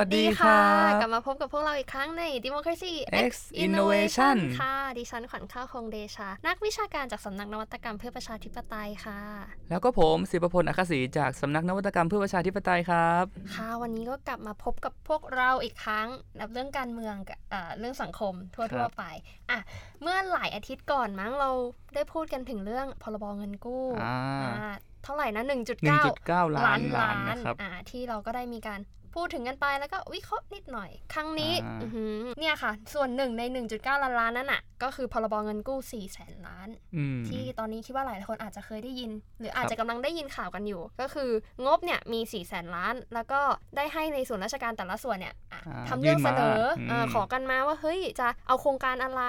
วัสดีค่ะ กลับมาพบกับพวกเราอีกครั้งใน Democracy X Innovation ค่ะ ดิฉันขวัญข้าวคงเดชา นักวิชาการจากสำนักนวัตกรรมเพื่อประชาธิปไตยค่ะ แล้วก็ผมศิปพลอัครศรีจากสำนักนวัตกรรมเพื่อประชาธิปไตยครับ ค่ะ วันนี้ก็กลับมาพบกับพวกเราอีกครั้งกับเรื่องการเมืองกับเอ่อเรื่องสังคมทั่วครัทั่วบไป อะ เมื่อหลายอาทิตย์ก่อนมั้งเราได้พูดกันถึงเรื่องพรบเงินกู้อ่าอ่าเท่าไหร่นะ 1.9 1.9ล้าล้านนล้าล้านนนะครับอ่าที่เราก็ได้มีการ พูดถึงกันไปแล้วก็วิเคราะห์นิดหน่อย ครั้งนี้อ่าอื้อหือเนี่ยค่ะ ส่วนหนึ่งใน 1.9 ล้านล้านนั่นน่ะ ก็คือพรบเงินกู้4แสนล้านอืมที่ตอนนี้คิดว่าหลายคนอาจจะเคยได้ยิน หรืออาจครับจะกำลังได้ยินข่าวกันอยู่ ก็คืองบเนี่ยมี4แสนล้าน แล้วก็ได้ให้ในส่วนราชการแต่ละส่วนเนี่ยอะอ่าทำเรื่องยื่นเสมานออืมเออขอกันมาว่าเฮ้ยจะเอาโครงการอะไร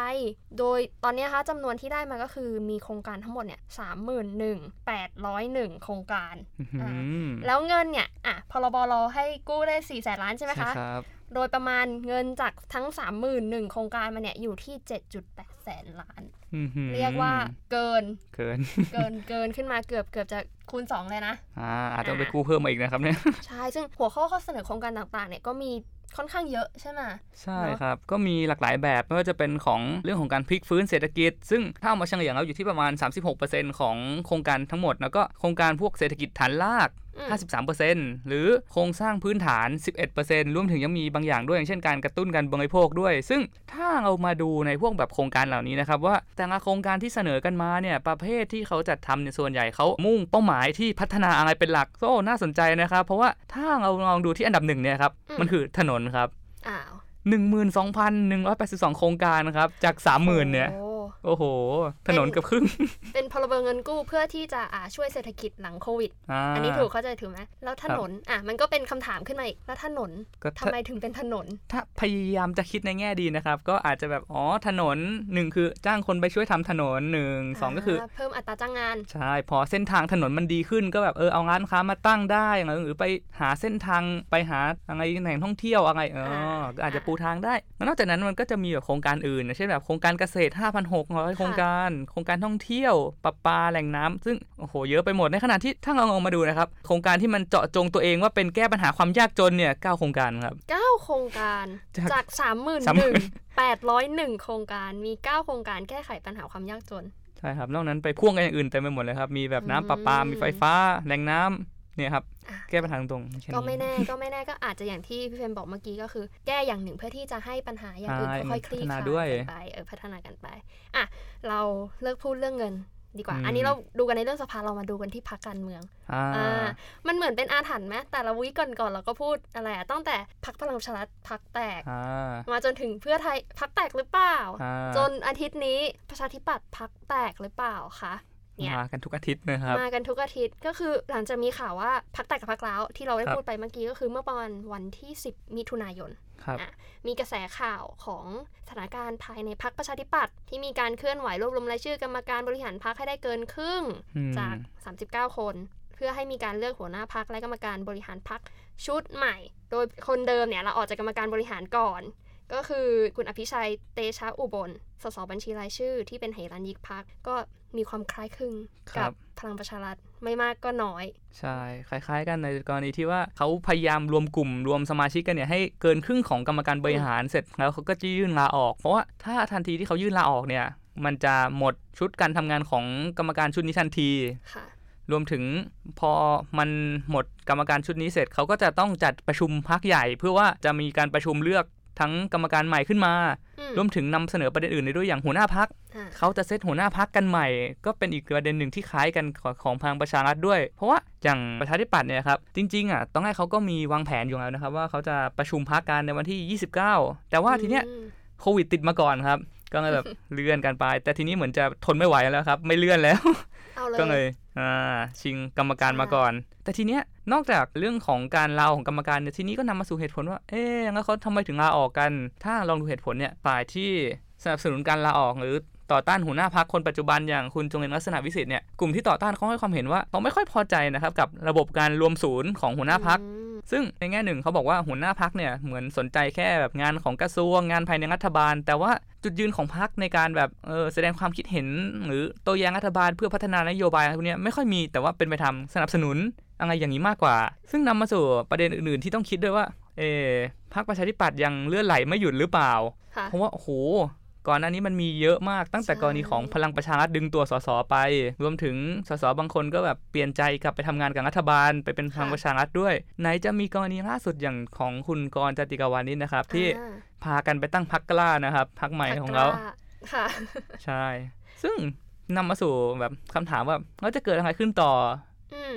โดยตอนเนี้ยคะจำนวนที่ได้มาก็คือมีโครงการทั้งหมดเนี่ยสามหมื่นหนึ่งแปดร้อยหนึ่งโครงการอื้อหือแล้วเงินเนี่ยอะพรบรให้กู้ได้4ี่แสนล้านใช่ไหมใช่คะครับโดยประมาณเงินจากทั้ง 31,000โครงการมาเนี่ยอยู่ที่ 7.8 แสนล้านอื้อหือเรียกว่าเกิน เกิน เกิน เกินขึ้นมาเกือบเกือบจะคูณ 2 เลยนะ อ่าอาจจะไปกู้เพิ่มมาอีกนะครับเนี่ย ใช่ ซึ่งหัวข้อข้อเสนอโครงการต่างๆเนี่ยก็มีค่อนข้างเยอะใช่ไหมใช่เนอะครับ ก็มีหลากหลายแบบไม่ว่าจะเป็นของเรื่องของการพลิกฟื้นเศรษฐกิจ ซึ่งถ้าเอามาเฉลี่ยแล้วอยู่ที่ประมาณ 36%ของโครงการทั้งหมด แล้วก็โครงการพวกเศรษฐกิจฐานรากอืม 53%หรือโครงสร้างพื้นฐาน 11%รวมถึงยังมีบางอย่างด้วยอย่างเช่นการกระตุ้นการบริโภคด้วย ซึ่งถ้าเรามาดูในพวกแบบโครงการเหล่านี้นะครับว่าแต่ละโครงการที่เสนอกันมาเนี่ยประเภทที่เขาจัดทำเนี่ยส่วนใหญ่เขามุ่งเป้าหมายที่พัฒนาอะไรเป็นหลักโอ้น่าสนใจนะครับ เพราะว่าถ้าเราลองดูที่อันดับหนึ่งเนี่ยครับมันคือถนนครับอ้าว12,182 โครงการนะครับจาก 30,000เนี่ยโอ้ โอ้โห ถนนเกือบครึ่ง เป็นพรบเงินกู้เพื่อที่จะอ่าช่วยเศรษฐกิจหลังโควิดอ่าอันนี้ถูกเข้าใจถูกไหมแล้วถนนอะมันก็เป็นคำถามขึ้นมาอีกแล้วถนนก็ทำไมถึงเป็นถนน ถ้าพยายามจะคิดในแง่ดีนะครับ ก็อาจจะแบบอ๋อถนนหนึ่งคือจ้างคนไปช่วยทำถนนหนึ่งสองก็คือ เพิ่มอัตราจ้างงาน ใช่ พอเส้นทางถนนมันดีขึ้นก็แบบเออเอาร้านค้ามาตั้งได้หรือไปหาเส้นทางไปหาอะไรแหล่งท่องเที่ยวอะไรเอออ่าก็อาจจะปูทางได้แล้วนอกจากนั้นมันก็จะมีแบบโครงการอื่นนะเช่นแบบโครงการเกษตร5,600 โครงการ โครงการท่องเที่ยวปลาปลาแหล่งน้ำซึ่งโอ้โหเยอะไปหมดในขณะที่ถ้าเราลองมาดูนะครับ โครงการที่มันเจาะจงตัวเองว่าเป็นแก้ปัญหาความยากจนเนี่ยเก้าโครงการครับ 9 โครงการจากจาก 31,801 โครงการ มี 9 โครงการแก้ไขปัญหาความยากจน ใช่ครับ นอกนั้นไปพ่วงกันอย่างอื่นเต็มไปหมดเลยครับ มีแบบน้ำประปาอืมมีไฟฟ้า แหล่งน้ำ เนี่ยครับอะแก้ปัญหาตรงๆแค่นี้ก็ไม่แน่ก็ไม่แน่ก็อาจจะอย่างที่พี่เฟรมบอกเมื่อกี้ก็คือ แก้อย่างหนึ่งเพื่อที่จะให้ปัญหาอย่างอื่นใช่ค่อยๆคลี่พัฒคนาลายด้วยกันไปเออพัฒนากันไปอะเราเลิกพูดเรื่องเงินดีกว่าอืมอันนี้เราดูกันในเรื่องสภาเรามาดูกันที่พักการเมืองอ่าอ่ามันเหมือนเป็นอาถรรพ์ไหมแต่ละวิก่อนก่อนๆเราก็พูดอะไรอะตั้งแต่พักพลังประชารัฐพักแตกอ่ามาจนถึงเพื่อไทยพักแตกหรือเปล่าอ่า จนอาทิตย์นี้ประชาธิปัตย์พักแตกหรือเปล่าคะ เนี่ยมากันทุกอาทิตย์นะครับมากันทุกอาทิตย์ก็คือหลังจากมีข่าวว่าพักแตกกับพักร้าวที่เราได้ครับพูดไปเมื่อกี้ก็คือเมื่อประมาณวันที่ 10 มิถุนายนครับอะมีกระแสข่าวของสถานการณ์ภายในพักประชาธิปัตย์ที่มีการเคลื่อนไหวรวบรวมรายชื่อกรรมการบริหารพักให้ได้เกินครึ่งอืมจาก 39 คน เพื่อให้มีการเลือกหัวหน้าพักและกรรมการบริหารพักชุดใหม่ โดยคนเดิมเนี่ยเราออกจากกรรมการบริหารก่อน ก็คือคุณอภิชัยเตชะอุบล สสบัญชีรายชื่อที่เป็นเหรัญยิกพักก็มีความคล้ายคลึงครักับพลังประชารัฐไม่มากก็น้อย ใช่ คล้ายๆ กันในกรณีที่ว่าเขาพยายามรวมกลุ่มรวมสมาชิกกันเนี่ยให้เกินครึ่งของกรรมการบริหารเสร็จแล้วเขาก็จะยื่นลาออก เพราะว่าถ้าทันทีที่เขายื่นลาออกเนี่ย มันจะหมดชุดการทำงานของกรรมการชุดนี้ทันทีค่ะรวมถึงพอมันหมดกรรมการชุดนี้เสร็จเขาก็จะต้องจัดประชุมพักใหญ่ เพื่อว่าจะมีการประชุมเลือก ทั้งกรรมการใหม่ขึ้นมาอืมรวมถึงนำเสนอประเด็นอื่นในด้วยอย่างหัวหน้าพักอะเขาจะเซตหัวหน้าพักกันใหม่ ก็เป็นอีกประเด็นหนึ่งที่คล้ายกันของของพลังประชารัฐด้วย เพราะว่าอย่างประชาธิปัตย์เนี่ยครับจริงๆอะต้องให้เขาก็มีวางแผนอยู่แล้วนะครับว่าเขาจะประชุมพักกันในวันที่ 29 แต่ว่าทีเนี้ยอืมโควิดติดมาก่อนครับ ก็เลยแบบเลื่อนกันไป แต่ทีนี้เหมือนจะทนไม่ไหวแล้วครับ ไม่เลื่อนแล้วเอาเลยก็เลยอ่าชิงกรรมการมาก่อน แต่ทีเนี้ยนอกจากเรื่องของการลาออกของกรรมการเนี่ยทีนี้ก็นำมาสู่เหตุผลว่า เอ๊ะแล้วเขาทำไมถึงลาออกกัน ถ้าลองดูเหตุผลเนี่ยฝ่ายที่สนับสนุนการลาออกหรือ ต่อต้านหัวหน้าพักคนปัจจุบันอย่างคุณจงเรียนลักษณะวิสิทธิ์เนี่ยกลุ่มที่ต่อต้านเขาให้ความเห็นว่าเขาไม่ค่อยพอใจนะครับกับระบบการรวมศูนย์ของหัวหน้าพักอืมซึ่งในแง่หนึ่งเขาบอกว่าหัวหน้าพักเนี่ยเหมือนสนใจแค่แบบงานของกระทรวงงานภายในรัฐบาล แต่ว่าจุดยืนของพักในการแบบเออแสดงความคิดเห็น หรือโตัวแย้งรัฐบาลเพื่อพัฒนานโยบายอะไรพวกเนี้ยไม่ค่อยมีแต่ว่าเป็นไปทำสนับสนุนอะไรอย่างนี้มากกว่า ซึ่งนำมาสู่ประเด็นอื่นๆที่ต้องคิดด้วยว่าเออพรรคประชาธิปัตย์ยังเลื่อนไหลไม่หยุดหรือเปล่าค่ะเพราะว่าโอ้โห ก่อนหน้านี้มันมีเยอะมากตั้งแต่ใช่กรณีของพลังประชารัฐดึงตัวสสไป รวมถึงสสบางคนก็แบบเปลี่ยนใจกลับไปทำงานกับรัฐบาลไปเป็นพลังประชารัฐด้วย ไหนจะมีกรณีล่าสุดอย่างของคุณกรณ์จติกาวานิชนะครับ ที่อ่าพากันไปตั้งพรรคกล้านะครับพรรคใหม่ของเราพรรคกล้ค่ะใช่ ซึ่งนำมาสู่แบบคำถามว่าเราจะเกิดอะไรขึ้นต่อ อืม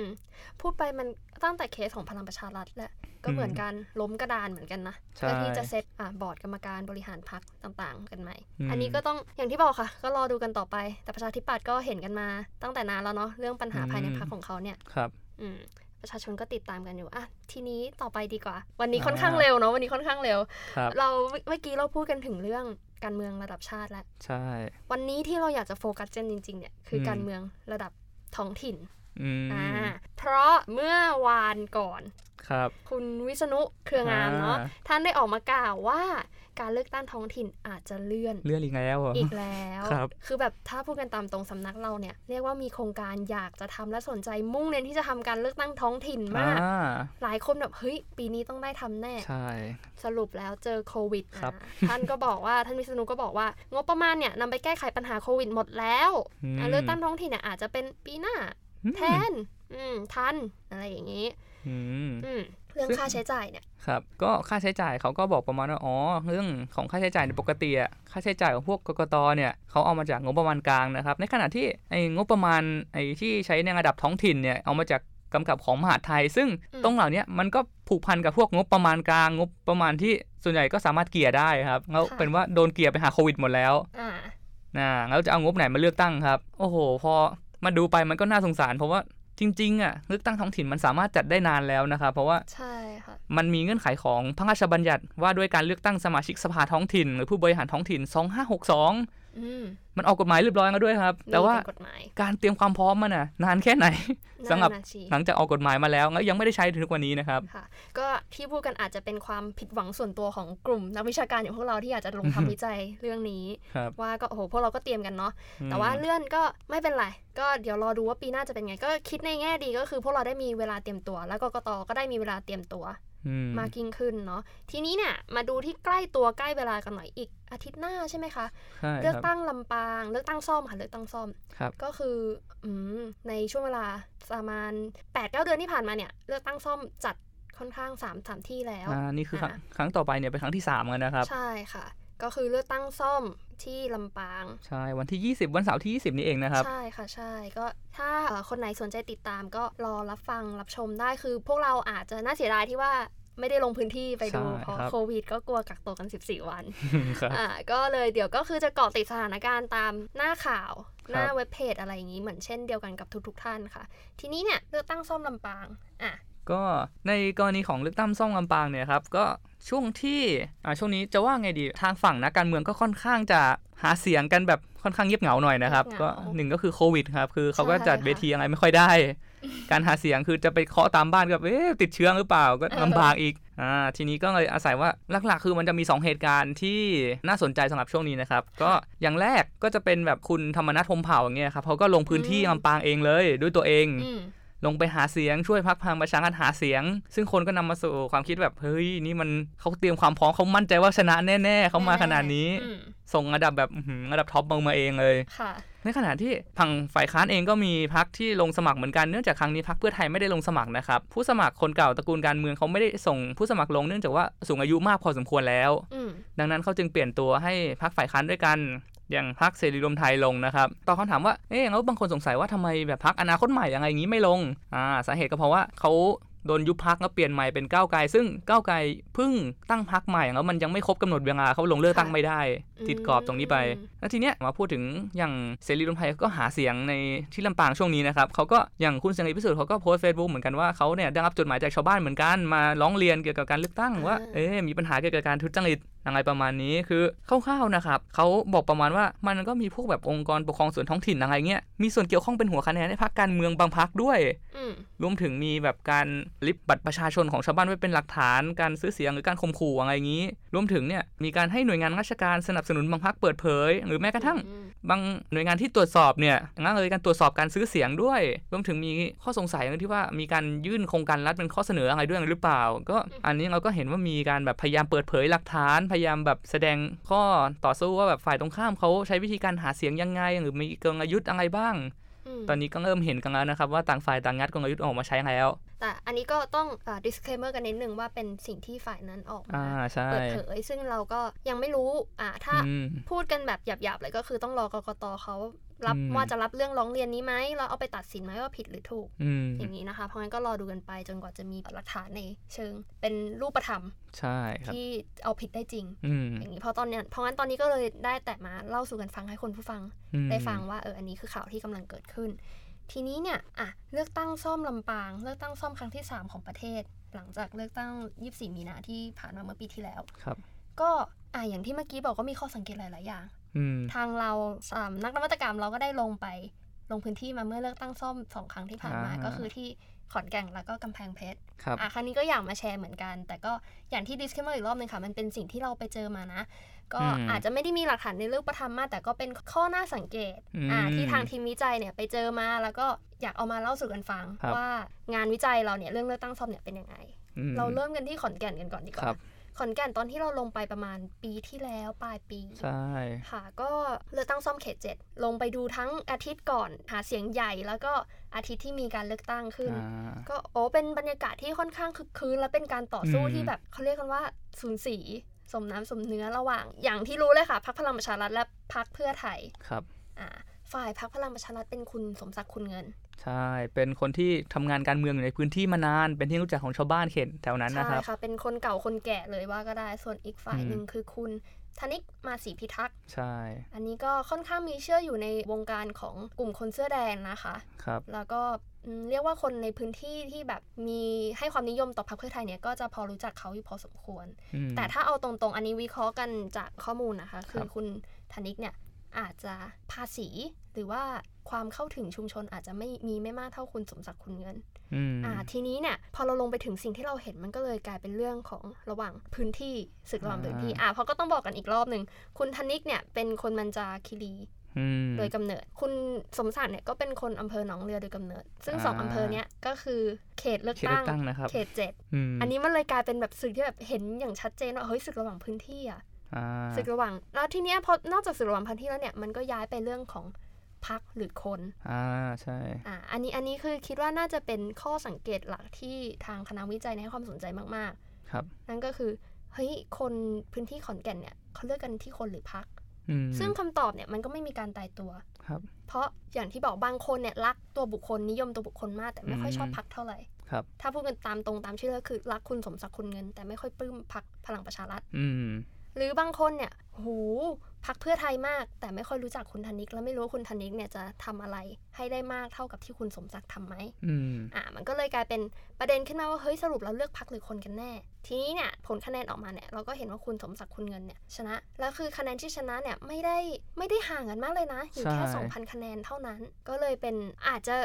พูดไปมันตั้งแต่เคสของพลังประชารัฐแหละก็เหมือนกันล้มกระดานเหมือนกันนะใช่เพื่อที่จะเซตอะบอร์ดกรรมการบริหารพักต่างๆ กันใหม่อืมอันนี้ก็ต้องอย่างที่บอกค่ะ ก็รอดูกันต่อไป แต่ประชาธิปัตย์ก็เห็นกันมาตั้งแต่นานแล้วเนาะเรื่องปัญหาภายในพักของเขาเนี่ยครับ อืมประชาชนก็ติดตามกันอยู่อะทีนี้ต่อไปดีกว่า วันนี้อ่าค่อนข้างเร็วเนาะวันนี้ค่อนข้างเร็วครับเราเมื่อกี้เราพูดกันถึงเรื่องการเมืองระดับชาติแล้วใช่ วันนี้ที่เราอยากจะโฟกัสกันจริง ๆ เนี่ยคืออมการเมืองระดับท้องถิ่น อืมอ่าเพราะเมื่อวานก่อนครับ คุณวิษณุเครืองามเนาะอ่าท่านได้ออกมากล่าวว่าการเลือกตั้งท้องถิ่นอาจจะเลื่อน เลื่อนอีกแล้วเหรออีกแล้วครับคือแบบถ้าพูดกันตามตรงสำนักเราเนี่ย เรียกว่ามีโครงการอยากจะทำและสนใจมุ่งเน้นที่จะทำการเลือกตั้งท้องถิ่นมากอ่าหลายคนแบบเฮ้ยปีนี้ต้องได้ทำแน่ใช่สรุปแล้วเจอโควิดครับอะท่านก็บอกว่าท่านวิษณุก็บอกว่างบประมาณเนี่ยนำไปแก้ไขปัญหาโควิดหมดแล้วอืมอะเลือกตั้งท้องถิ่นเนี่ยอาจจะเป็นปีหน้าอืม แทน อืมทัน อะไรอย่างนี้ อืมอืมเรื่องซึ่งค่าใช้จ่ายเนี่ย ครับ ก็ค่าใช้จ่ายเขาก็บอกประมาณว่า อ๋อ เรื่องของค่าใช้จ่ายในปกติอะค่าใช้จ่ายของพวกกกตเนี่ยเขาเอามาจากงบประมาณกลางนะครับ ในขณะที่ไอ้งบประมาณไอ้ที่ใช้ในระดับท้องถิ่นเนี่ย เอามาจากกำกับของมหาดไทย ซึ่งอืมตรงเหล่าเนี้ยมันก็ผูกพันกับพวกงบประมาณกลางงบประมาณที่ส่วนใหญ่ก็สามารถเกลี่ยได้ครับแล้วเป็นว่าโดนเกลี่ยไปหาโควิดหมดแล้วอ่านะแล้วจะเอางบไหนมาเลือกตั้งครับ โอ้โห พอ มาดูไปมันก็น่าสงสาร เพราะว่าจริงๆอะเลือกตั้งท้องถิ่นมันสามารถจัดได้นานแล้วนะครับเพราะว่าใช่ค่ะมันมีเงื่อนไขของพระราชบัญญัติว่าด้วยการเลือกตั้งสมาชิกสภาท้องถิ่น หรือผู้บริหารท้องถิ่น 2562อื มมันออกกฎหมายเรียบร้อยแล้วด้วยครับ แต่ว่านี่เป็นกฎหมายการเตรียมความพร้อมมันน่ะนานแค่ไหนสำหรับนานาทีหลังจากออกกฎหมายมาแล้วแล้วยังไม่ได้ใช้ถึงทุกวันนี้นะครับค่ะก็ที่พูดกันอาจจะเป็นความผิดหวังส่วนตัวของกลุ่มนักวิชาการอย่างพวกเราที่อยากจะลงทำวิจัยเรื่องนี้ครับว่าก็โอ้โหพวกเราก็เตรียมกันเนาะอืมแต่ว่าเลื่อนก็ไม่เป็นไรก็เดี๋ยวรอดูว่าปีหน้าจะเป็นไง ก็คิดในแง่ดีก็คือพวกเราได้มีเวลาเตรียมตัว แล้วกกตก็ได้มีเวลาเตรียมตัวอื มมากยิ่งขึ้นเนาะทีนี้เนี่ยมาดูที่ใกล้ตัวใกล้เวลากันหน่อยอีกอาทิตย์หน้าใช่ไหมคะใช่เลือกครับตั้งลำปางเลือกตั้งซ่อมค่ะเลือกตั้งซ่อมครับก็คืออืมในช่วงเวลาประมาณ8ปดเเดือนที่ผ่านมาเนี่ยเลือกตั้งซ่อมจัดค่อนข้าง3ามสามที่แล้วอ่านี่คือครั้งอะครั้งต่อไปเนี่ยเป็นครั้งที่สามกันนะครับใช่ค่ะ ก็คือเลือกตั้งซ่อม ที่ลำปาง ใช่ วันที่ 20 วันเสาร์ที่ 20 นี่เองนะครับ ใช่ค่ะใช่ ก็ถ้าเอ่อคนไหนสนใจติดตามก็รอรับฟังรับชมได้คือ พวกเราอาจจะน่าเสียดายที่ว่าไม่ได้ลงพื้นที่ไปดูใช่เพราะครับโควิด ก็กลัวกักตัวกัน 14 วันครับอ่าก็เลยเดี๋ยวก็คือจะเกาะติดสถานการณ์ตามหน้าข่าวครับหน้าเว็บเพจอะไรอย่างนี้เหมือนเช่นเดียวกันกับทุกๆท่านค่ะ ทีนี้เนี่ยเลือกตั้งซ่อมลำปางอะ ก็ในกรณีของเลือกตั้งซ่องลำปางเนี่ยครับก็ช่วงที่อ่าช่วงนี้จะว่าไงดีทางฝั่งนักการเมืองก็ค่อนข้างจะหาเสียงกันแบบค่อนข้างเงียบเหงาหน่อยนะครับเงียบเหก็งาหนึ่งก็คือโควิดครับคือเขาก็ใช่จัดค่ะเวทีอะไรไม่ค่อยได้ การหาเสียงคือจะไปเคาะตามบ้านก็แบบเอ๊ะติดเชื้อหรือเปล่าก็เออลำบากอีกอ่าทีนี้ก็เลยอาศัยว่าหลักๆ คือมันจะมี 2 เหตุการณ์ที่น่าสนใจสำหรับช่วงนี้นะครับ ก็อย่างแรกก็จะเป็นแบบคุณธรรมนัฐพรหมเผ่าอย่างเงี้ยครับเขาก็ลงพื้นที่ลำปางเองเลยด้วยตัวเองอืม ลงไปหาเสียงช่วยพักพลังประชารัฐหาเสียง ซึ่งคนก็นำมาสู่ความคิดแบบเฮ้ยนี่มันเขาเตรียมความพร้อมเขามั่นใจว่าชนะแน่ๆเขามาขนาดนี้อืมส่งระดับแบบอื้อหือระดับท็อปมามาเองเลยค่ะในขณะที่พังฝ่ายค้านเองก็มีพักที่ลงสมัครเหมือนกันเนื่องจากครั้งนี้พักเพื่อไทยไม่ได้ลงสมัครนะครับ ผู้สมัครคนเก่าตระกูลการเมืองเขาไม่ได้ส่งผู้สมัครลงเนื่องจากว่าสูงอายุมากพอสมควรแล้วอืมดังนั้นเขาจึงเปลี่ยนตัวให้พรรคฝ่ายค้านด้วยกัน อย่างพรรคเสรีรวมไทยลงนะครับตอบคำถามว่าเอ๊ะแล้วบางคนสงสัยว่าทำไมแบบพรรคอนาคตใหม่ยังไงอย่างนี้ไม่ลงอ่าสาเหตุก็เพราะว่าเขาโดนยุบพรรคแล้วเปลี่ยนใหม่เป็นก้าวไกล ซึ่งก้าวไกลเพิ่งตั้งพรรคใหม่แล้วมันยังไม่ครบกำหนดเวลาเขาลงเลือกตั้งไม่ได้ ติดกรอบตรงนี้ไป แล้วทีเนี้ยมาพูดถึงอย่างเสรีรวมไทยก็หาเสียงในที่ลำปางช่วงนี้นะครับเขาก็อย่างคุณเสรีพิสุทธิ์เขาก็โพสต์เฟซบุ๊กเหมือนกันว่าเขาเนี่ยได้รับจดหมายจากชาวบ้านเหมือนกันมาร้องเรียนเกี่ยวกับการเลือกตั้งว่าเอ๊มีปัญหาเกี่ยวกับการทุจริต ยังไงประมาณนี้คือคร่าวๆนะครับเขาบอกประมาณว่ามันก็มีพวกแบบองค์กรปกครองส่วนท้องถิ่นอะไรเงี้ยมีส่วนเกี่ยวข้องเป็นหัวคะแนนในพรรคการเมืองบางพรรคด้วยอืมรวมถึงมีแบบการลิบบัตรประชาชนของชาวบ้านไว้เป็นหลักฐาน การซื้อเสียงหรือการข่มขู่อะไรอย่างนี้ รวมถึงเนี่ยมีการให้หน่วยงานราชการสนับสนุนบางพรรคเปิดเผย หรือแม้กระทั่งอืมบางหน่วยงานที่ตรวจสอบเนี่ยงั้นเลยการตรวจสอบการซื้อเสียงด้วย รวมถึงมีข้อสงสัยที่ว่ามีการยื่นโครงการรัฐเป็นข้อเสนออะไรด้วยหรือเปล่า ก็อันนี้เราก็เห็นว่ามีการแบบพยายามเปิดเผยหลักฐานพยายามแบบแสดงข้อต่อสู้ว่าแบบฝ่ายตรงข้ามเขาใช้วิธีการหาเสียงยังไง หรือมีกลยุทธ์อะไรบ้างมตอนนี้ก็เริ่มเห็นกันแล้วนะครับว่าต่างฝ่ายต่างงัดกลยุทธ์ออกมาใช้แล้ว แต่อันนี้ก็ต้องอ่า disclaimer กันนิดนึงว่าเป็นสิ่งที่ฝ่ายนั้นออกอ่ามาใช่เปิดเผย ซึ่งเราก็ยังไม่รู้อ่าถ้าอืมพูดกันแบบหยาบๆเลยก็คือต้องรอกกตเขารับอืมว่าจะรับเรื่องร้องเรียนนี้ไหมแล้วเอาไปตัดสินไหมว่าผิดหรือถูกอืมอย่างนี้นะคะ เพราะงั้นก็รอดูกันไปจนกว่าจะมีหลักฐานในเชิง เป็นรูปธรรมใช่ครับที่เอาผิดได้จริงอืมอย่างนี้เพราะตอนเนี้ยเพราะงั้นตอนนี้ก็เลยได้แต่มาเล่าสู่กันฟังให้คนผู้ฟังอืมได้ฟังว่าเอออันนี้คือข่าวที่กำลังเกิดขึ้น ทีนี้เนี่ยอะเลือกตั้งซ่อมลำปาง เลือกตั้งซ่อมครั้งที่ 3 ของประเทศ หลังจากเลือกตั้ง 24 มีนาที่ผ่านมาเมื่อปีที่แล้วครับ ก็อะอย่างที่เมื่อกี้บอกก็มีข้อสังเกตหลาย ๆ อย่างอืมทางเราสามนักนวัตกรรมเราก็ได้ลงไปลงพื้นที่มาเมื่อเลือกตั้งซ่อมสองครั้งที่ผ่านมาอ่าก็คือที่ขอนแก่นแล้วก็กำแพงเพชรครับอะครั้งนี้ก็อยากมาแชร์เหมือนกัน แต่ก็อย่างที่ disclaimer อีกรอบหนึงค่ะ มันเป็นสิ่งที่เราไปเจอมานะ ก็อืมอาจจะไม่ได้มีหลักฐานในเรื่องประทับมากแต่ก็เป็นข้อน่าสังเกตอืมอ่าที่ทางทีมวิจัยเนี่ยไปเจอมาแล้วก็อยากเอามาเล่าสู่กันฟังครับว่างานวิจัยเราเนี่ยเรื่องเลือกตั้งซ่อมเนี่ยเป็นยังไงอืมเราเริ่มกันที่ขอนแก่นกันก่อนดีกครัว่าบขอนแก่นตอนที่เราลงไปประมาณปีที่แล้วปลายปีใช่ค่ะ ก็เลือกตั้งซ่อมเขตเจ็ดลงไปดูทั้งอาทิตย์ก่อนหาเสียงใหญ่ แล้วก็อาทิตย์ที่มีการเลือกตั้งขึ้นอ่าก็โอ้เป็นบรรยากาศที่ค่อนข้างคึกคืนและเป็นการต่อสู้อืมที่แบบเขาเรียกกันว่าสูญสี สมน้ำสมเนื้อระหว่าง อย่างที่รู้เลยค่ะพรรคพลังประชารัฐและพรรคเพื่อไทยครับอ่าฝ่ายพรรคพลังประชารัฐเป็นคุณสมศักดิ์คุณเงิน ใช่ เป็นคนที่ทำงานการเมืองอยู่ในพื้นที่มานาน เป็นที่รู้จักของชาวบ้านเขตแถวนั้นใช่นะครับค่ะ เป็นคนเก่าคนแก่เลยว่าก็ได้ ส่วนอีกฝ่ายอืมหนึ่งคือคุณธนิกมาศรีพิทักษ์ ใช่ อันนี้ก็ค่อนข้างมีเชื่ออยู่ในวงการของกลุ่มคนเสื้อแดงนะคะ ครับ แล้วก็อืม เรียกว่าคนในพื้นที่ที่แบบมีให้ความนิยมต่อพรรคเพื่อไทยเนี่ยก็จะพอรู้จักเขาอยู่พอสมควรอืมแต่ถ้าเอาตรงๆ อันนี้วิเคราะห์กันจากข้อมูลนะคะ คืคอรับคุณธนิกเนี่ยอาจจะภาษีหรือว่าความเข้าถึงชุมชนอาจจะไม่มีไม่มากเท่าคุณสมศักดิ์คุณเงินอืมอ่าทีนี้เนี่ยพอเราลงไปถึงสิ่งที่เราเห็นมันก็เลยกลายเป็นเรื่องของระหว่างพื้นที่ศึกระหว่างพื้นที่อ่าเพราะก็ต้องบอกกันอีกรอบหนึ่งคุณธนิกเนี่ยเป็นคนมันจาคิรีอืม โดยกำเนิด คุณสมศักดิ์เนี่ยก็เป็นคนอำเภอหนองเรือโดยกำเนิด ซึ่งสองอ่าอำเภอเนี้ยก็คือเขตเลือกเขตเลืตั้องกตั้งนะครับเขตเจ็ดอืมอันนี้มันเลยกลายเป็นแบบศึกที่แบบเห็นอย่างชัดเจนว่าเฮ้ยศึกระหว่างพื้นที่อะอ่าศึกระหว่างแล้วทีเนี้ยพอนอกจากศึกระหว่างพื้นที่แล้วเนี่ยมันก็ย้ายไปเรื่องของพักหรือคน อ่า ใช่ อ่า อันนี้ อันนี้คือคิดว่าน่าจะเป็นข้อสังเกตหลักที่ทางคณะวิจัยให้ความสนใจมากครับๆนั่นก็คือ เฮ้ย คนพื้นที่ขอนแก่นเนี่ยเขาเลือกกันที่คนหรือพักอืม ซึ่งคำตอบเนี่ยมันก็ไม่มีการตายตัวครับ เพราะอย่างที่บอกบางคนเนี่ยรักตัวบุคคลนิยมตัวบุคคลมากแต่ไม่ค่อยอืมชอบพักเท่าไหร่ครับถ้าพูดกันตามตรงตามชื่อก็คือรักคุณสมศักดิ์คุณเงิน แต่ไม่ค่อยปลื้มพักพลังประชารัฐอืมหรือบางคนเนี่ยโห พักเพื่อไทยมาก แต่ไม่ค่อยรู้จักคุณธนิก แล้วไม่รู้ว่าคุณธนิกเนี่ยจะทำอะไรให้ได้มากเท่ากับที่คุณสมศักดิ์ทำไหมอืมอ่า มันก็เลยกลายเป็นประเด็นขึ้นมาว่าเฮ้ยสรุปเราเลือกพักหรือคนกันแน่ ทีนี้เนี่ยผลคะแนนออกมาเนี่ยเราก็เห็นว่าคุณสมศักดิ์คุณเงินเนี่ยชนะ แล้วคือคะแนนที่ชนะเนี่ยไม่ได้ไม่ได้ห่างกันมากเลยนะ อยู่แค่ใช่2,000คะแนนเท่านั้น ก็เลยเป็นอาจจะ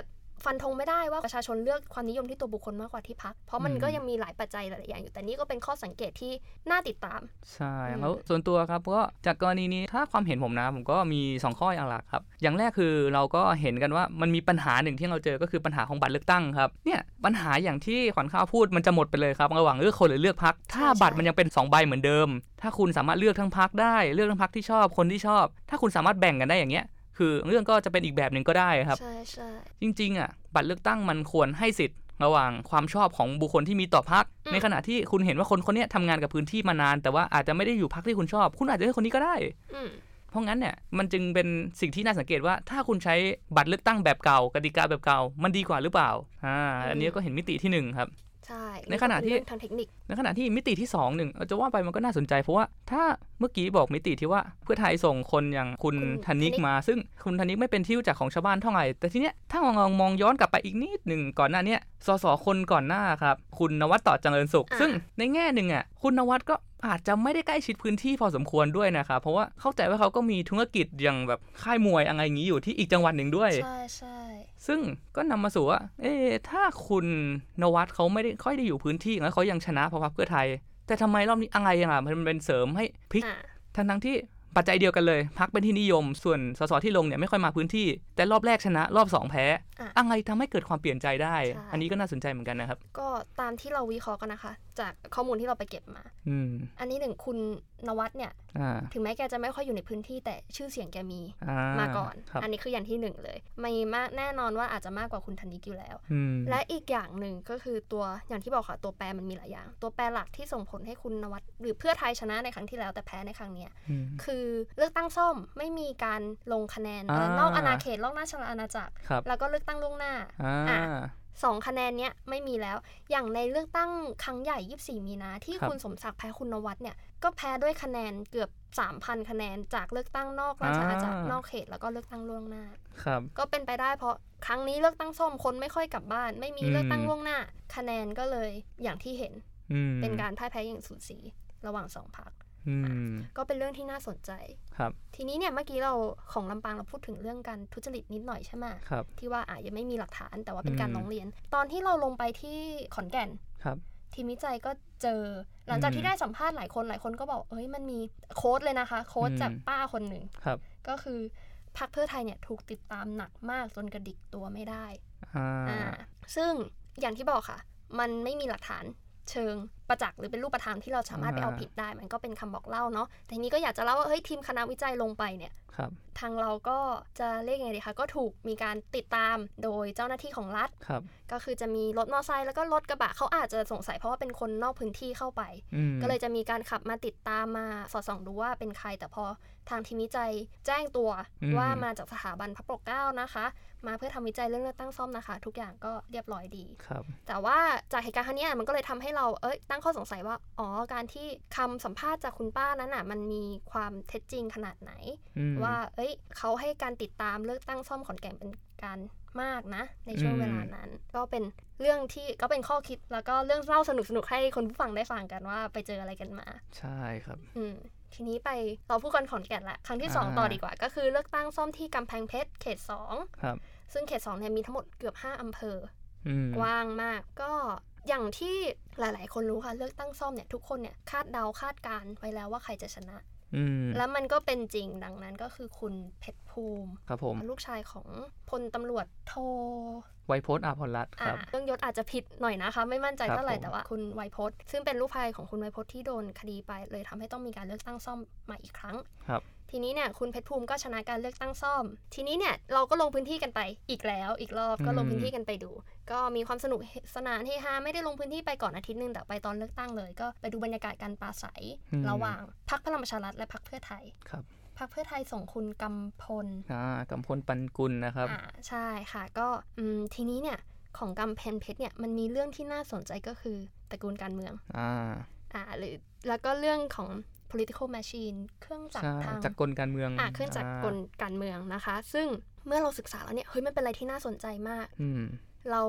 ฟันธงไม่ได้ว่าประชาชนเลือกความนิยมที่ตัวบุคคลมากกว่าที่พัก เพราะมันก็ยังมีหลายปัจจัยหลายๆอย่างอยู่ แต่นี่ก็เป็นข้อสังเกตที่น่าติดตาม ใช่อืมแล้วส่วนตัวครับก็จากกรณีนี้ถ้าความเห็นผมนะ ผมก็มี 2 ข้ออย่างหลักครับ อย่างแรกคือเราก็เห็นกันว่ามันมีปัญหาหนึ่งที่เราเจอก็คือปัญหาของบัตรเลือกตั้งครับ เนี่ยปัญหาอย่างที่ขวัญข้าวพูดมันจะหมดไปเลยครับระหว่างเลือกคนหรือเลือกพัก ถ้าใช่บัตรมันยังเป็น2ใบเหมือนเดิม ถ้าคุณสามารถเลือกทั้งพักได้ เลือกทั้งพักที่ชอบ คนที่ชอบ ถ้าคุณสามารถแบ่งกันได้อย่างเงี้ย คือเรื่องก็จะเป็นอีกแบบหนึ่งก็ได้ครับ ใช่ใช่จริง ๆ อะ บัตรเลือกตั้งมันควรให้สิทธิ์ระหว่างความชอบของบุคคลที่มีต่อพักอืมในขณะที่คุณเห็นว่าคนคนเนี้ยทำงานกับพื้นที่มานาน แต่ว่าอาจจะไม่ได้อยู่พักที่คุณชอบ คุณอาจจะเลือกคนนี้ก็ได้อืมเพราะงั้นเนี่ยมันจึงเป็นสิ่งที่น่าสังเกตว่า ถ้าคุณใช้บัตรเลือกตั้งแบบเก่ากติกาแบบเก่ามันดีกว่าหรือเปล่าอ่าอันนี้ก็เห็นมิติที่หนึ่งครับ ใช่ในขณะที่เรื่องทางเทคนิค ในขณะที่มิติที่2หนึ่งเอาจะว่าไปมันก็น่าสนใจเพราะว่าถ้าเมื่อกี้บอกมิติที่ว่าเพื่อไทยส่งคนอย่างคุณคุณธนิกธนิกมา ซึ่งคุณธนิกไม่เป็นที่รู้จักของชาวบ้านเท่าไหร่แต่ทีเนี้ยถ้ามองมองย้อนกลับไปอีกนิดหนึ่งก่อนหน้าเนี้ยสสคนก่อนหน้าครับคุณนวัดต่อเจริญสุข ซึ่งในแง่หนึ่งอะคุณนวัดก็ อาจจะไม่ได้ใกล้ชิดพื้นที่พอสมควรด้วยนะครับเพราะว่าเข้าใจว่าเขาก็มีธุรกิจอย่างแบบค่ายมวยอะไรอย่างนี้อยู่ที่อีกจังหวัดหนึ่งด้วย ใช่ใช่ซึ่งก็นำมาสู่ว่า เอ๊ะถ้าคุณนวัดเขาไม่ได้ค่อยได้อยู่พื้นที่แล้วเขายังชนะเพราะพรรคเพื่อไทย แต่ทำไมรอบนี้อะไรอะมันเป็นเสริมให้พลิกอ่าทั้งทั้งๆที่ ปัจจัยเดียวกันเลยพักเป็นที่นิยม ส่วนสสที่ลงเนี่ยไม่ค่อยมาพื้นที่ แต่รอบแรกชนะ รอบสองแพ้อะอะไรทำให้เกิดความเปลี่ยนใจได้ใช่อันนี้ก็น่าสนใจเหมือนกันนะครับ ก็ตามที่เราวิเคราะห์กันนะคะ จากข้อมูลที่เราไปเก็บมาอืมอันนี้หนึ่งคุณนวัดเนี่ยอ่าถึงแม้แกจะไม่ค่อยอยู่ในพื้นที่แต่ชื่อเสียงแกมีอ่ามาก่อนครับอันนี้คืออย่างที่หนึ่งเลยไม่มากแน่นอนว่าอาจจะมากกว่าคุณธนิกอยู่แล้วอืมและอีกอย่างหนึ่งก็คือตัวอย่างที่บอกค่ะตัวแปรมันมีหลายอย่าง ตัวแปรหลักที่ส่งผลให้คุณนวัดหรือเพื่อไทยชนะในครั้งที่แล้วแต่แพ้ในครั้งเนี้ยอืมคือเลือกตั้งซ่อมไม่มีการลงคะแนนอ่าเอ่อนอกอาณาเขตนอกราชอาณาจักรครับแล้วก็เลือกตั้งล่วงหน้าอ่าอะสองคะแนนเนี้ยไม่มีแล้ว อย่างในเลือกตั้งครั้งใหญ่ 24 มีนาที่ครับคุณสมศักดิ์แพ้คุณนวัดเนี่ย ก็แพ้ด้วยคะแนนเกือบ 3,000 คะแนนจากเลือกตั้งนอกราชอาณาจักรนอกเขตแล้วก็เลือกตั้งล่วงหน้า ครับ ก็เป็นไปได้เพราะครั้งนี้เลือกตั้งซ่อมคนไม่ค่อยกลับบ้าน ไม่มีอืมเลือกตั้งล่วงหน้า คะแนนก็เลยอย่างที่เห็นอืมเป็นการพ่ายแพ้อย่างสูสีระหว่างสองพรรคอืมก็เป็นเรื่องที่น่าสนใจครับ ทีนี้เนี่ยเมื่อกี้เราของลำปางเราพูดถึงเรื่องการทุจริตนิดหน่อยใช่ไหมครับที่ว่าอะยังไม่มีหลักฐานแต่ว่าเป็นการอืมร้องเรียน ตอนที่เราลงไปที่ขอนแก่นครับ ทีมวิจัยก็เจอ หลังจากอืมที่ได้สัมภาษณ์หลายคนหลายคนก็บอกเอ้ยมันมีโค้ดเลยนะคะ โค้ดอืมจากป้าคนหนึ่งครับก็คือพรรคเพื่อไทยเนี่ยถูกติดตามหนักมากจนกระดิกตัวไม่ได้อ่าอ่าซึ่งอย่างที่บอกค่ะ มันไม่มีหลักฐาน เชิงประจักษ์หรือเป็นรูปธรรมที่เราสามารถไปเอาผิดได้ มันก็เป็นคำบอกเล่าเนาะแต่ทีนี้ก็อยากจะเล่าว่าเฮ้ยทีมคณะวิจัยลงไปเนี่ยครับทางเราก็จะเรียกยังไงดีคะก็ถูกมีการติดตามโดยเจ้าหน้าที่ของรัฐครับก็คือจะมีรถมอเตอร์ไซค์แล้วก็รถกระบะเขาอาจจะสงสัยเพราะว่าเป็นคนนอกพื้นที่เข้าไปอืมก็เลยจะมีการขับมาติดตามมาสอดส่องดูว่าเป็นใครแต่พอ ทางทีมวิจัยแจ้งตัวอืมว่ามาจากสถาบันพระปกเกล้านะคะ มาเพื่อทำวิจัยเรื่องเลือกตั้งซ่อมนะคะ ทุกอย่างก็เรียบร้อยดีครับแต่ว่าจากเหตุการณ์ครั้งเนี้ยมันก็เลยทำให้เราเอ้ยตั้งข้อสงสัยว่าอ๋อการที่คำสัมภาษณ์จากคุณป้านั้นอะมันมีความเท็จจริงขนาดไหนอืมว่าเอ้ยเขาให้การติดตามเลือกตั้งซ่อมขอนแก่นเป็นการมากนะ ในช่วงอืมเวลานั้น ก็เป็นเรื่องที่ก็เป็นข้อคิดแล้วก็เรื่องเล่าสนุกๆให้คนผู้ฟังได้ฟังกันว่าไปเจออะไรกันมา ใช่ครับ อืม ทีนี้ไปเราพูดกันขอนแก่นละครั้งที่สองอ่าต่อดีกว่า ก็คือเลือกตั้งซ่อมที่กำแพงเพชรเขตสองครับซึ่งเขตสองเนี่ยมีทั้งหมดเกือบห้าอำเภออืมกว้างมากก็อย่างที่หลาย ๆ คนรู้ค่ะ เลือกตั้งซ่อมเนี่ยทุกคนเนี่ยคาดเดาคาดการณ์ไว้แล้วว่าใครจะชนะอืม แล้วมันก็เป็นจริงดังนั้นก็คือคุณเพชรภูมิครับผมลูกชายของพลตำรวจโทไวโพสต์อาพรรัตน์คอ่ารับเรื่องยศอาจจะผิดหน่อยนะคะ ไม่มั่นใจครับเท่าไหร่ผมแต่ว่าคุณไวยพจน์ซึ่งเป็นลูกชายของคุณไวยพจน์ที่โดนคดีไปเลยทำให้ต้องมีการเลือกตั้งซ่อมใหม่อีกครั้งครับ ทีนี้เนี่ยคุณเพชรภูมิก็ชนะการเลือกตั้งซ่อม ทีนี้เนี่ยเราก็ลงพื้นที่กันไปอีกแล้ว อีกรอบก็ลงพื้นที่กันไปดู ก็มีความสนุกสนานเฮฮาไม่ได้ลงพื้นที่ไปก่อนอาทิตย์หนึงแต่ไปตอนเลือกตั้งเลย ก็ไปดูบรรยากาศการปราศัยอืมระหว่างพรรคพลังประชารัฐและพรรคเพื่อไทยครับพรรคเพื่อไทยส่งคุณกำพลอ่ากำพลปันกุลนะครับอ่าใช่ค่ะ ก็อืมทีนี้เนี่ยของกำแพงเพชรเนี่ยมันมีเรื่องที่น่าสนใจก็คือตระกูลการเมืองอ่าอ่าหรือแล้วก็เรื่องของ political machine เครื่องจักใช่รทางจากกลการเมืองอ่าเครื่องจักรกลการเมืองนะคะ ซึ่งเมื่อเราศึกษาแล้วเนี่ยเฮ้ยมันเป็นอะไรที่น่าสนใจมากอืม เรา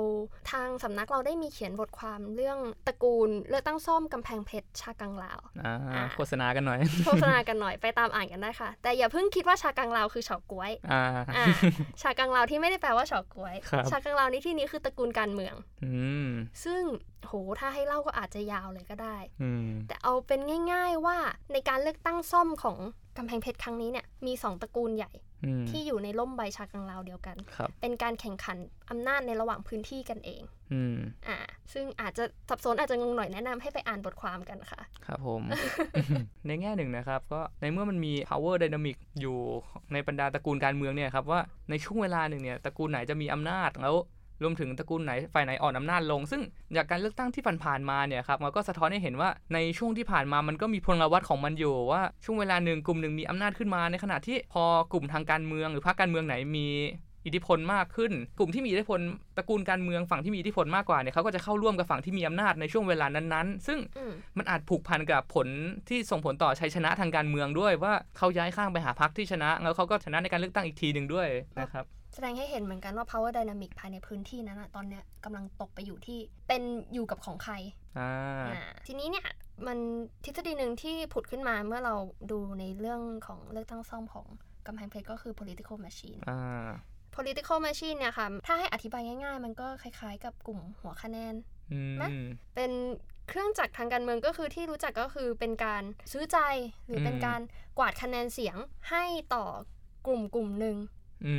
ทางสำนักเราได้มีเขียนบทความเรื่องตระกูลเลือกตั้งซ่อมกำแพงเพชรชากังลาวอ่าอ่าโฆษณากันหน่อยโฆษณากันหน่อยไปตามอ่านกันได้ค่ะ แต่อย่าเพิ่งคิดว่าชากังลาวคือเฉาก๊วยอ่าอ่าชากังลาวที่ไม่ได้แปลว่าเฉาก๊วยครับชากังลาวในที่นี้คือตระกูลการเมืองอืมซึ่งโหถ้าให้เล่าก็อาจจะยาวเลยก็ได้อืมแต่เอาเป็นง่าย ๆว่าในการเลือกตั้งซ่อมของกำแพงเพชรครั้งนี้เนี่ยมีสองตระกูลใหญ่อืม ที่อยู่ในร่มใบชากังลาวเดียวกันครับเป็นการแข่งขันอำนาจในระหว่างพื้นที่กันเองอืมอ่า ซึ่งอาจจะสับสนอาจจะงงหน่อยแนะนำให้ไปอ่านบทความกันค่ะ ครับผม ในแง่หนึ่งนะครับ ก็ในเมื่อมันมี power dynamic อยู่ในบรรดาตระกูลการเมืองเนี่ยครับว่าในช่วงเวลาหนึ่งเนี่ยตระกูลไหนจะมีอำนาจแล้ว รวมถึงตระกูลไหนฝ่ายไหนอ่อนอำนาจลง ซึ่งจากการเลือกตั้งที่ผ่านๆมาเนี่ยครับมันก็สะท้อนให้เห็นว่าในช่วงที่ผ่านมามันก็มีพลวัตของมันอยู่ว่าช่วงเวลาหนึ่งกลุ่มหนึ่งมีอำนาจขึ้นมาในขณะที่พอกลุ่มทางการเมือง หรือพรรคการเมืองไหนมีอิทธิพลมากขึ้น กลุ่มที่มีอิทธิพลตระกูลการเมืองฝั่งที่มีอิทธิพลมากกว่าเนี่ยเขาก็จะเข้าร่วมกับฝั่งที่มีอำนาจในช่วงเวลานั้นๆ ซึ่งมมันอาจผูกพันกับผลที่ส่งผลต่อชัยชนะทางการเมืองด้วยว่าเขาย้ายข้างไปหาพรรคที่ชนะ แล้วเขาก็ชนะในการเลือกตั้งอีกทีหนึ่งด้วยนะครับ แสดงให้เห็นเหมือนกันว่า power dynamic ภายในพื้นที่นั้นอะตอนเนี้ยกำลังตกไปอยู่ที่เป็นอยู่กับของใครอ่าอ่าทีนี้เนี่ยมันทฤษฎีหนึ่งที่ผุดขึ้นมาเมื่อเราดูในเรื่องของเลือกตั้งซ่อมของกำแพงเพชรก็คือ political machine อ่า political machine เนี่ยค่ะ ถ้าให้อธิบายง่ายๆ มันก็คล้ายๆ กับกลุ่มหัวคะแนนอืไหมมเป็นเครื่องจักรทางการเมืองก็คือที่รู้จักก็คือเป็นการซื้อใจหรือเป็นอืมการกวาดคะแนนเสียงให้ต่อกลุ่มกลุ่มหนึ่งอืม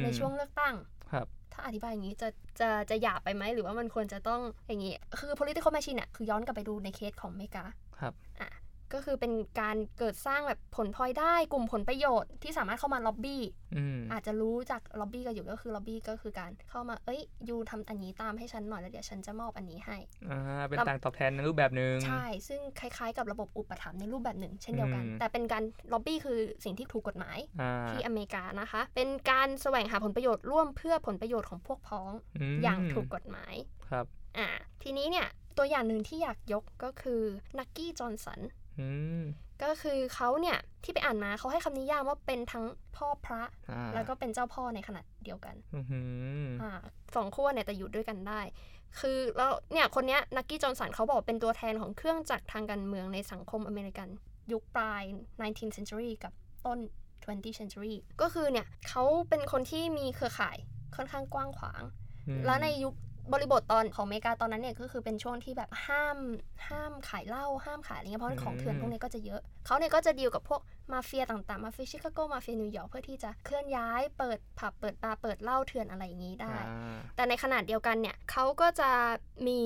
ในช่วงเลือกตั้งครับ ถ้าอธิบายอย่างนี้จะจะจะหยาบไปไหมหรือว่ามันควรจะต้องอย่างนี้ คือ political machine เนี่ยคือย้อนกลับไปดูในเคสของอเมริกาครับอะ ก็คือเป็นการเกิดสร้างแบบผลพลอยได้กลุ่มผลประโยชน์ที่สามารถเข้ามาล็อบบี้อืมอาจจะรู้จากล็อบบี้กันอยู่ก็คือล็อบบี้ก็คือการเข้ามาเอ้ยยูทำอันนี้ตามให้ฉันหน่อยแล้วเดี๋ยวฉันจะมอบอันนี้ให้อ่าเป็นแล้วต่างตอบแทนในรูปแบบหนึ่งใช่ ซึ่งคล้ายๆกับระบบอุปถัมภ์ในรูปแบบหนึ่งเช่นเดียวกันอืมแต่เป็นการล็อบบี้คือสิ่งที่ถูกกฎหมายอ่าที่อเมริกานะคะ เป็นการแสวงหาผลประโยชน์ร่วมเพื่อผลประโยชน์ของพวกพ้องมอย่างถูกกฎหมายครับอ่าทีนี้เนี่ยตัวอย่างหนึ่งที่อยากยกก็คือนักกี้จอห์นสันอืม ก็คือเขาเนี่ยที่ไปอ่านมาเขาให้คำนิยามว่าเป็นทั้งพ่อพระอ่าแล้วก็เป็นเจ้าพ่อในขณะเดียวกันอื้อหืออ่าสองขั้วเนี่ยแต่อยู่ด้วยกันได้ คือแล้วเนี่ยคนเนี้ยนักกี้จอห์นสันเขาบอกเป็นตัวแทนของเครื่องจักรทางการเมืองในสังคมอเมริกัน ยุคปลาย 19th century กับต้น 20th century ก็คือเนี่ยเขาเป็นคนที่มีเครือข่ายค่อนข้างกว้างขวางอืมแล้วในยุค บริบทตอนของอเมริกาตอนนั้นเนี่ยก็คือเป็นช่วงที่แบบห้ามห้ามขายเหล้าห้ามขายอะไรเงี้ยเพราะของเถื่อนพวกนี้ก็จะเยอะเขาเนี่ยก็จะดีลกับพวกมาเฟียต่างๆ มาเฟียชิคาโกมาเฟียนิวยอร์กเพื่อที่จะเคลื่อนย้ายเปิดผับเปิดบาร์เปิดเหล้าเถื่อนอะไรอย่างนี้ได้อ่าแต่ในขณะเดียวกันเนี่ยเขาก็จะมี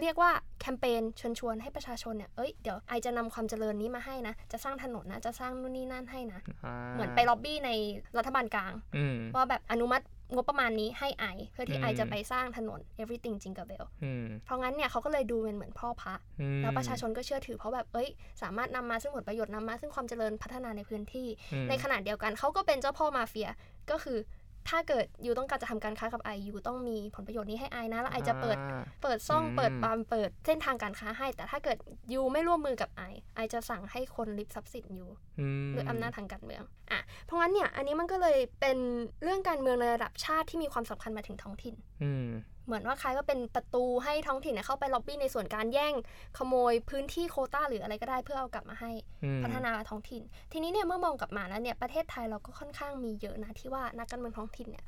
เรียกว่าแคมเปญชวนชวนๆให้ประชาชนเนี่ยเอ้ยเดี๋ยวไอจะนำความเจริญนี้มาให้นะ จะสร้างถนนนะจะสร้างนู่นนี่นั่นให้นะาเหมือนไปล็อบบี้ในรัฐบาลกลางอืมว่าแบบอนุมัติ งบประมาณนี้ให้ไอเพื่อที่อืมไอจะไปสร้างถนน everything jingle bell อืมเพราะงั้นเนี่ยเขาก็เลยดูเป็นเหมือนพ่อพระอืมแล้วประชาชนก็เชื่อถือเพราะแบบเอ้ย สามารถนำมาซึ่งผลประโยชน์นำมาซึ่งความเจริญพัฒนาในพื้นที่อืมในขณะเดียวกันเขาก็เป็นเจ้าพ่อมาเฟียก็คือถ้าเกิดยูต้องการจะทำการค้ากับไอยูต้องมีผลประโยชน์นี้ให้ไอนะ แล้วไอจะเปิดอ่าเปิดซ่องอืมเปิดบามเปิดเส้นทางการค้าให้ แต่ถ้าเกิดยูไม่ร่วมมือกับไอไอจะสั่งให้คนริบทรัพย์สินยูอืมด้วยอำนาจทางการเมืองอะเพราะงั้นเนี่ยอันนี้มันก็เลยเป็นเรื่องการเมืองในระดับชาติที่มีความสำคัญมาถึงท้องถิ่นอืมเหมือนว่าคล้ายว่าเป็นประตูให้ท้องถิ่นเนี่ยเข้าไปล็อบบี้ในส่วนการแย่งขโมยพื้นที่โควต้าหรืออะไรก็ได้เพื่อเอากลับมาให้อืมพัฒนาท้องถิ่น ทีนี้เนี่ยเมื่อมองกลับมาแล้วเนี่ยประเทศไทยเราก็ค่อนข้างมีเยอะนะที่ว่านักการเมืองท้องถิ่นเนี่ย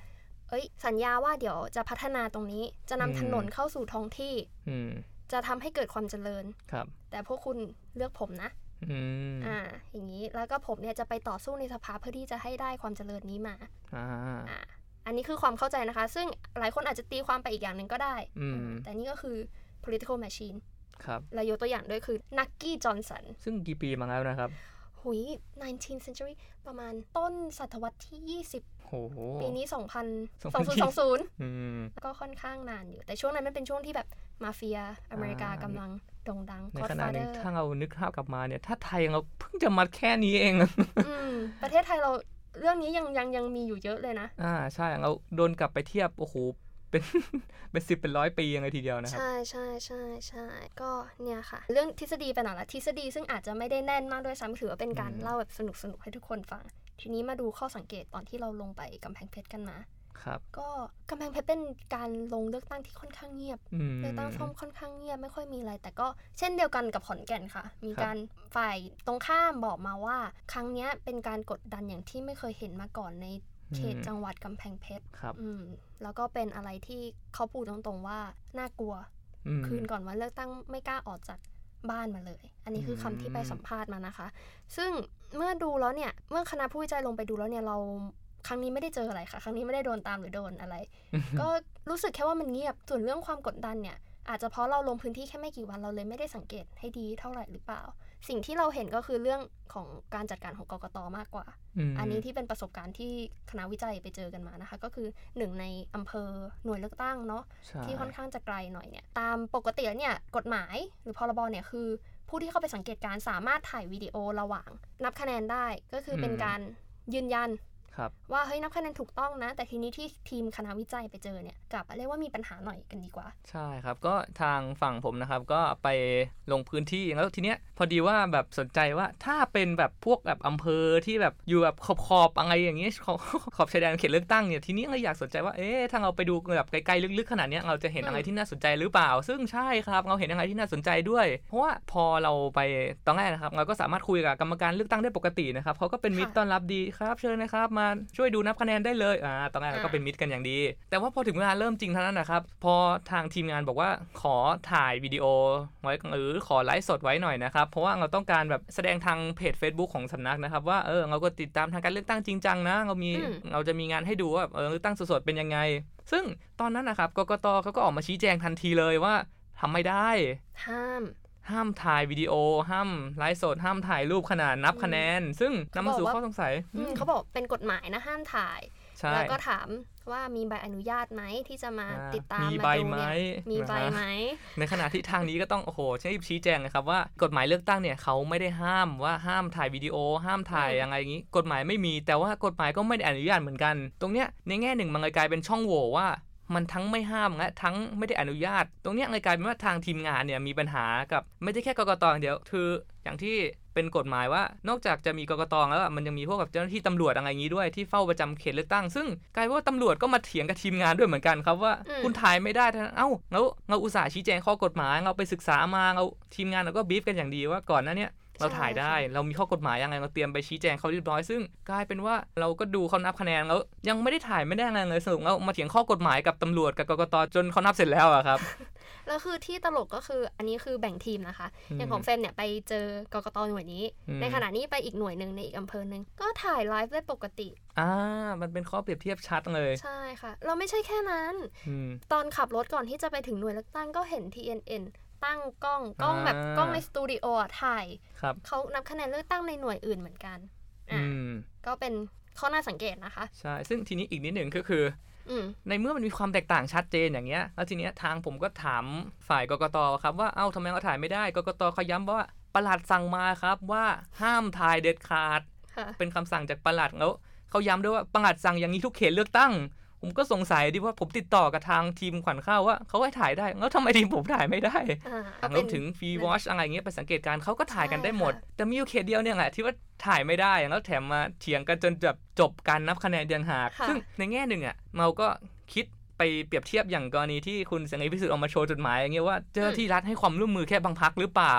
เอ้ย สัญญาว่าเดี๋ยวจะพัฒนาตรงนี้จะนำถนนเข้าสู่ท้องที่อืมจะทำให้เกิดความเจริญครับ แต่พวกคุณเลือกผมนะ อืมอ่าอย่างนี้แล้วก็ผมเนี่ยจะไปต่อสู้ในสภาเพื่อที่จะให้ได้ความเจริญนี้มาอ่าอ่าอันนี้คือความเข้าใจนะคะ ซึ่งหลายคนอาจจะตีความไปอีกอย่างหนึ่งก็ได้อืมอ่าแต่นี่ก็คือ political machine ครับเรายกตัวอย่างด้วยคือนักกี้จอห์นสันซึ่งกี่ปีมาแล้วนะครับหุย 19th century ประมาณต้นศตวรรษที่ 20โอ้โหปีนี้ 2020 2020อืมก็ค่อนข้างนานอยู่ แต่ช่วงนั้นมันเป็นช่วงที่แบบมาเฟียอเมริกาอ่ากกำลังโด่งดังในขณะหนึ่ง Godfather ถ้าเรานึกภาพกลับมาเนี่ย ถ้าไทยเราเพิ่งจะมาแค่นี้เองอืมประเทศไทยเราเรื่องนี้ยังยังยังมีอยู่เยอะเลยนะ อ่าใช่เราโดนกลับไปเทียบ โอ้โห เป็นเป็นสิบเป็นร้อยปียังไงทีเดียวนะครับ ใช่ใช่ใช่ใช่ก็เนี่ยค่ะ เรื่องทฤษฎีไปหน่อยละทฤษฎีซึ่งอาจจะไม่ได้แน่นมากด้วยซ้ำถือว่าเป็นการอืมเล่าแบบสนุกสนุกให้ทุกคนฟัง ทีนี้มาดูข้อสังเกตตอนที่เราลงไปกำแพงเพชรกันมา ครับก็กำแพงเพชรเป็นการลงเลือกตั้งที่ค่อนข้างเงียบอืมเลือกตั้งซ่อมค่อนข้างเงียบไม่ค่อยมีอะไร แต่ก็เช่นเดียวกันกับขอนแก่นค่ะ มีครับการฝ่ายตรงข้ามบอกมาว่า ครั้งเนี้ยเป็นการกดดันอย่างที่ไม่เคยเห็นมาก่อนในเขตจังหวัดกำแพงเพชรครับอืมแล้วก็เป็นอะไรที่เขาพูดตรงๆว่าน่ากลัวอืมคืนก่อนวันเลือกตั้งไม่กล้าออกจากบ้านมาเลย อันนี้คือคำที่ไปสัมภาษณ์มานะคะ ซึ่งเมื่อดูแล้วเนี่ย เมื่อคณะผู้วิจัยลงไปดูแล้วเนี่ย เรา ครั้งนี้ไม่ได้เจออะไรค่ะ ครั้งนี้ไม่ได้โดนตามหรือโดนอะไร ก็รู้สึกแค่ว่ามันเงียบ ส่วนเรื่องความกดดันเนี่ย อาจจะเพราะเราลงพื้นที่แค่ไม่กี่วันเราเลยไม่ได้สังเกตให้ดีเท่าไหร่หรือเปล่า สิ่งที่เราเห็นก็คือเรื่องของการจัดการของกกตมากกว่ามอันนี้ที่เป็นประสบการณ์ที่คณะวิจัยไปเจอกันมานะคะ ก็คือหนึ่งในอำเภอหน่วยเลือกตั้งเนาะใช่ที่ค่อนข้างจะไกลหน่อยเนี่ยตามปกติแล้วเนี่ยกฎหมายหรือพรบเนี่ยคือ ผู้ที่เข้าไปสังเกตการณ์สามารถถ่ายวิดีโอระหว่าง นับคะแนนได้ก็คือเป็นการยืนยันครับ ว่าเฮ้ยนับคะแนนถูกต้องนะ แต่ทีนี้ที่ทีมคณะวิจัยไปเจอเนี่ยกลับเรียกว่ามีปัญหาหน่อยกันดีกว่า ใช่ครับ ก็ทางฝั่งผมนะครับก็ไปลงพื้นที่แล้วทีเนี้ยพอดีว่าแบบสนใจว่าถ้าเป็นแบบพวกแบบอำเภอที่แบบอยู่แบบขอบขอบๆอะไรอย่างเงี้ยขอบขอบชายแดนเขตเลือกตั้งเนี่ยทีนี้เราอยากสนใจว่าเอ๊ะถ้าเราไปดูแบบไกลๆลึกๆขนาดเนี้ยเราจะเห็นอืมอะไรที่น่าสนใจหรือเปล่า ซึ่งใช่ครับเราเห็นอะไรที่น่าสนใจด้วย เพราะว่าพอเราไปตอนแรกนะครับ เราก็สามารถคุยกับกรรมการเลือกตั้งได้ปกตินะครับเขาก็เป็นมิตรต้อนรับดีครับ เชิญนะครับมาช่วยดูนับคะแนนได้เลยอ่าตอนแรกเราก็เป็นมิตรกันอย่างดี แต่ว่าพอถึงเวลาเริ่มจริงเท่านั้นนะครับ พอทางทีมงานบอกว่าขอถ่ายวิดีโอไว้หรือขอไลฟ์สดไว้หน่อยนะครับเพราะว่าเราต้องการแบบแสดงทางเพจ Facebook ของสำนักนะครับว่าเออเราก็ติดตามทางการเลือกตั้งจริงจังนะเรามีอืมเราจะมีงานให้ดูว่าเออเลือกตั้งสดๆเป็นยังไง ซึ่งตอนนั้นนะครับกกตเขาก็ออกมาชี้แจงทันทีเลยว่าทำไม่ได้ ห้าม ห้ามถ่ายวิดีโอ ห้ามไลฟ์สด ห้ามถ่ายรูปขนาดนับคะแนน ซึ่งนำมาสู่เขาบอกว่าข้อสงสัยอืมเขาบอกเป็นกฎหมายนะห้ามถ่ายใช่แล้วก็ถามว่ามีใบอนุญาตไหมที่จะมาอ่าติดตามมีมาใบดูไหมเนี่ยมีใบนะฮะไหมในขณะที่ทางนี้ก็ต้องโอ้โหชี้ชี้แจงนะครับว่ากฎหมายเลือกตั้งเนี่ยเขาไม่ได้ห้ามว่าห้ามถ่ายวิดีโอ ห้ามถ่ายอืมยังไงอย่างนี้ กฎหมายไม่มี แต่ว่ากฎหมายก็ไม่ได้อนุญาตเหมือนกัน ตรงเนี้ยในแง่หนึ่งมันเลยกลายเป็นช่องโหว่ว่า มันทั้งไม่ห้ามและทั้งไม่ได้อนุญาต ตรงเนี้ยเลยกลายเป็นว่าทางทีมงานเนี่ยมีปัญหากับไม่ใช่แค่กกตอย่างเดียวคืออย่างที่เป็นกฎหมายว่านอกจากจะมีกกตแล้วอะมันยังมีพวกแบบเจ้าหน้าที่ตำรวจอะไรอย่างนี้ด้วยที่เฝ้าประจำเขตเลือกตั้ง ซึ่งกลายเป็นว่าตำรวจก็มาเถียงกับทีมงานด้วยเหมือนกันครับว่าอืมคุณถ่ายไม่ได้ทั้งเอ้าเราเราอุตส่าห์ชี้แจงข้อกฎหมายเราไปศึกษามาเราทีมงานเราก็บีฟกันอย่างดีว่าก่อนหน้าเนี้ย เราถ่ายได้ เรามีข้อกฎหมายยังไงเราเตรียมไปชี้แจงเขาเรียบร้อยซึ่งกลายเป็นว่าเราก็ดูเขานับคะแนนแล้วยังไม่ได้ถ่ายไม่ได้อะไรเลยสรุปแล้วมาเถียงข้อกฎหมายกับตำรวจกับกกตจนเขานับเสร็จแล้วอะครับแล้วคือที่ตลกก็คืออันนี้คือแบ่งทีมนะคะ อย่างของเฟรมเนี่ยไปเจอกกตหน่วยนี้อืมในขณะนี้ไปอีกหน่วยหนึ่งในอีกอำเภอหนึ่งก็ถ่ายไลฟ์ได้ปกติอ่ามันเป็นข้อเปรียบเทียบชัดเลย ใช่ค่ะ เราไม่ใช่แค่นั้นอืมตอนขับรถก่อนที่จะไปถึงหน่วยเลือกตั้งก็เห็น TNN ตั้งกล้องกล้องแบบอ่ากล้องในสตูดิโออะถ่ายครับเขานับคะแนนเลือกตั้งในหน่วยอื่นเหมือนกันอะอืมก็เป็นข้อน่าสังเกตนะคะ ใช่ ซึ่งทีนี้อีกนิดหนึ่งก็คืออืมในเมื่อมันมีความแตกต่างชัดเจนอย่างเงี้ย แล้วทีเนี้ยทางผมก็ถามฝ่ายกกตครับว่า เอ้าทำไมเราถ่ายไม่ได้ กกตเขาย้ำว่าประหลัดสั่งมาครับว่าห้ามถ่ายเด็ดขาดค่ะเป็นคำสั่งจากประหลัดแล้วเขาย้ำด้วยว่าประหลัดสั่งอย่างนี้ทุกเขตเลือกตั้ง ผมก็สงสัยดิว่าผมติดต่อกับทางทีมขวัญข้าวว่าเขาให้ถ่ายได้ แล้วทำไมทีมผมถ่ายไม่ได้อ่าทางเป็รวนมถึงฟรีวอชอะไรเงี้ยไปสังเกตการณ์เขาก็ถ่ายกันได้หมดใช่ค่ะแต่มีอยู่เขตเดียวเนี่ยแหละที่ว่าถ่ายไม่ได้ แล้วแถมมาเถียงกันจนแบบจบการนับคะแนนเดียงหากค่ะซึ่งในแง่หนึ่งอะเราก็คิดไปเปรียบเทียบอย่างกรณีที่คุณเสรีพิสุทธิ์ออกมาโชว์จดหมายอย่างเงี้ยว่าเจ้าหน้าที่รัฐให้ความร่วมมือแค่บางพักหรือเปล่า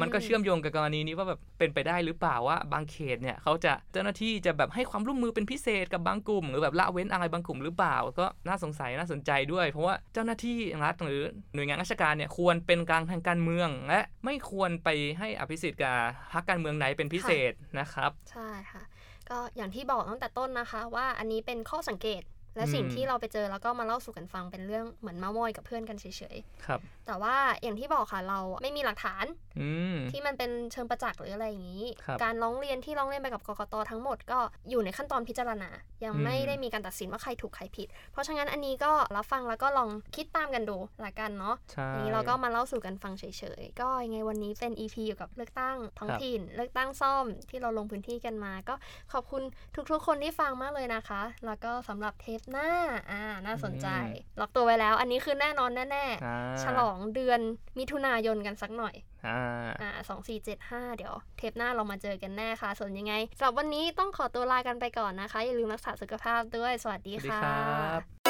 มันก็เชื่อมโยงกับกรณีนี้ว่าแบบเป็นไปได้หรือเปล่าว่าบางเขตเนี่ยเขาจะเจ้าหน้าที่จะแบบให้ความร่วมมือเป็นพิเศษกับบางกลุ่ม หรือแบบละเว้นอะไรบางกลุ่มหรือเปล่า ก็น่าสงสัยน่าสนใจด้วย เพราะว่าเจ้าหน้าที่รัฐหรือหน่วยงานราชการเนี่ยควรเป็นกลางทางการเมือง และไม่ควรไปให้อภิสิทธิ์กับพรรคการเมืองไหนเป็นพิเศษนะครับ ใช่ค่ะ ก็อย่างที่บอกตั้งแต่ต้นนะคะ ว่าอันนี้เป็นข้อสังเกตและสิ่งอืมที่เราไปเจอแล้วก็มาเล่าสู่กันฟังเป็นเรื่องเหมือนเมามอยกับเพื่อนกันเฉยครับๆแต่ว่าอย่างที่บอกค่ะเราไม่มีหลักฐานอืมที่มันเป็นเชิงประจักษ์หรืออะไรอย่างนี้ครับการร้องเรียนที่ร้องเรียนไปกับกกตทั้งหมดก็อยู่ในขั้นตอนพิจารณา ยังอืมไม่ได้มีการตัดสินว่าใครถูกใครผิด เพราะฉะนั้นอันนี้ก็รับฟังแล้วก็ลองคิดตามกันดูละกันเนาะใช่อันนี้เราก็มาเล่าสู่กันฟังเฉยๆก็ยังไงวันนี้เป็น EP อยู่กับเลือกตั้งท้องครับถิ่น เลือกตั้งซ่อมที่เราลงพื้นที่กันมา ก็ขอบคุณทุกๆ คนที่ฟังมากเลยนะคะ แล้วก็สำหรับเทปหน้าอ่าน่าสนใจ ล็อกตัวไว้แล้ว อันนี้คือแน่นอนแน่อ่าๆฉลองเดือนมิถุนายนกันสักหน่อยอ่าอ่าสองสี่เจ็ดห้าเดี๋ยวเทปหน้าเรามาเจอกันแน่ค่ะ ส่วนยังไงสำหรับวันนี้ต้องขอตัวลากันไปก่อนนะคะ อย่าลืมรักษาสุขภาพด้วย สวัสดีสวัสดีค่ะครับ